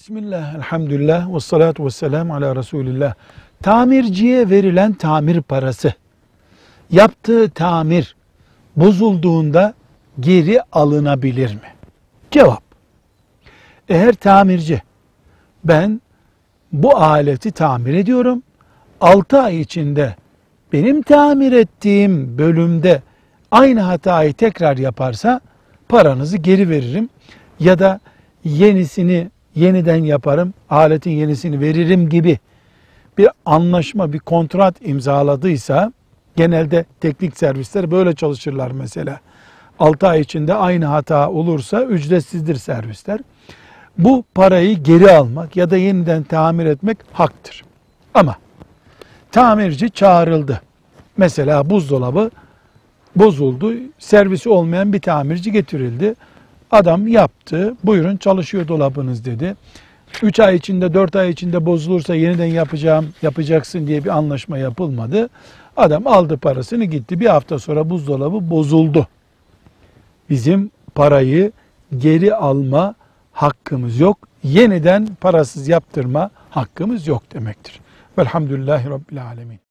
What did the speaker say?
Bismillah, elhamdülillah, ve salatu ve selamu ala Resulillah. Tamirciye verilen tamir parası, yaptığı tamir bozulduğunda geri alınabilir mi? Cevap, eğer tamirci, ben bu aleti tamir ediyorum, 6 ay içinde benim tamir ettiğim bölümde aynı hatayı tekrar yaparsa paranızı geri veririm ya da yenisini yeniden yaparım, aletin yenisini veririm gibi bir anlaşma, bir kontrat imzaladıysa genelde teknik servisler böyle çalışırlar mesela. 6 ay içinde aynı hata olursa ücretsizdir servisler. Bu parayı geri almak ya da yeniden tamir etmek haktır. Ama tamirci çağrıldı. Mesela buzdolabı bozuldu. Servisi olmayan bir tamirci getirildi. Adam yaptı. Buyurun çalışıyor dolabınız dedi. 3 ay içinde 4 ay içinde bozulursa yeniden yapacağım yapacaksın diye bir anlaşma yapılmadı. Adam aldı parasını gitti. Bir hafta sonra buzdolabı bozuldu. Bizim parayı geri alma hakkımız yok. Yeniden parasız yaptırma hakkımız yok demektir. Velhamdülillahi Rabbil Alemin.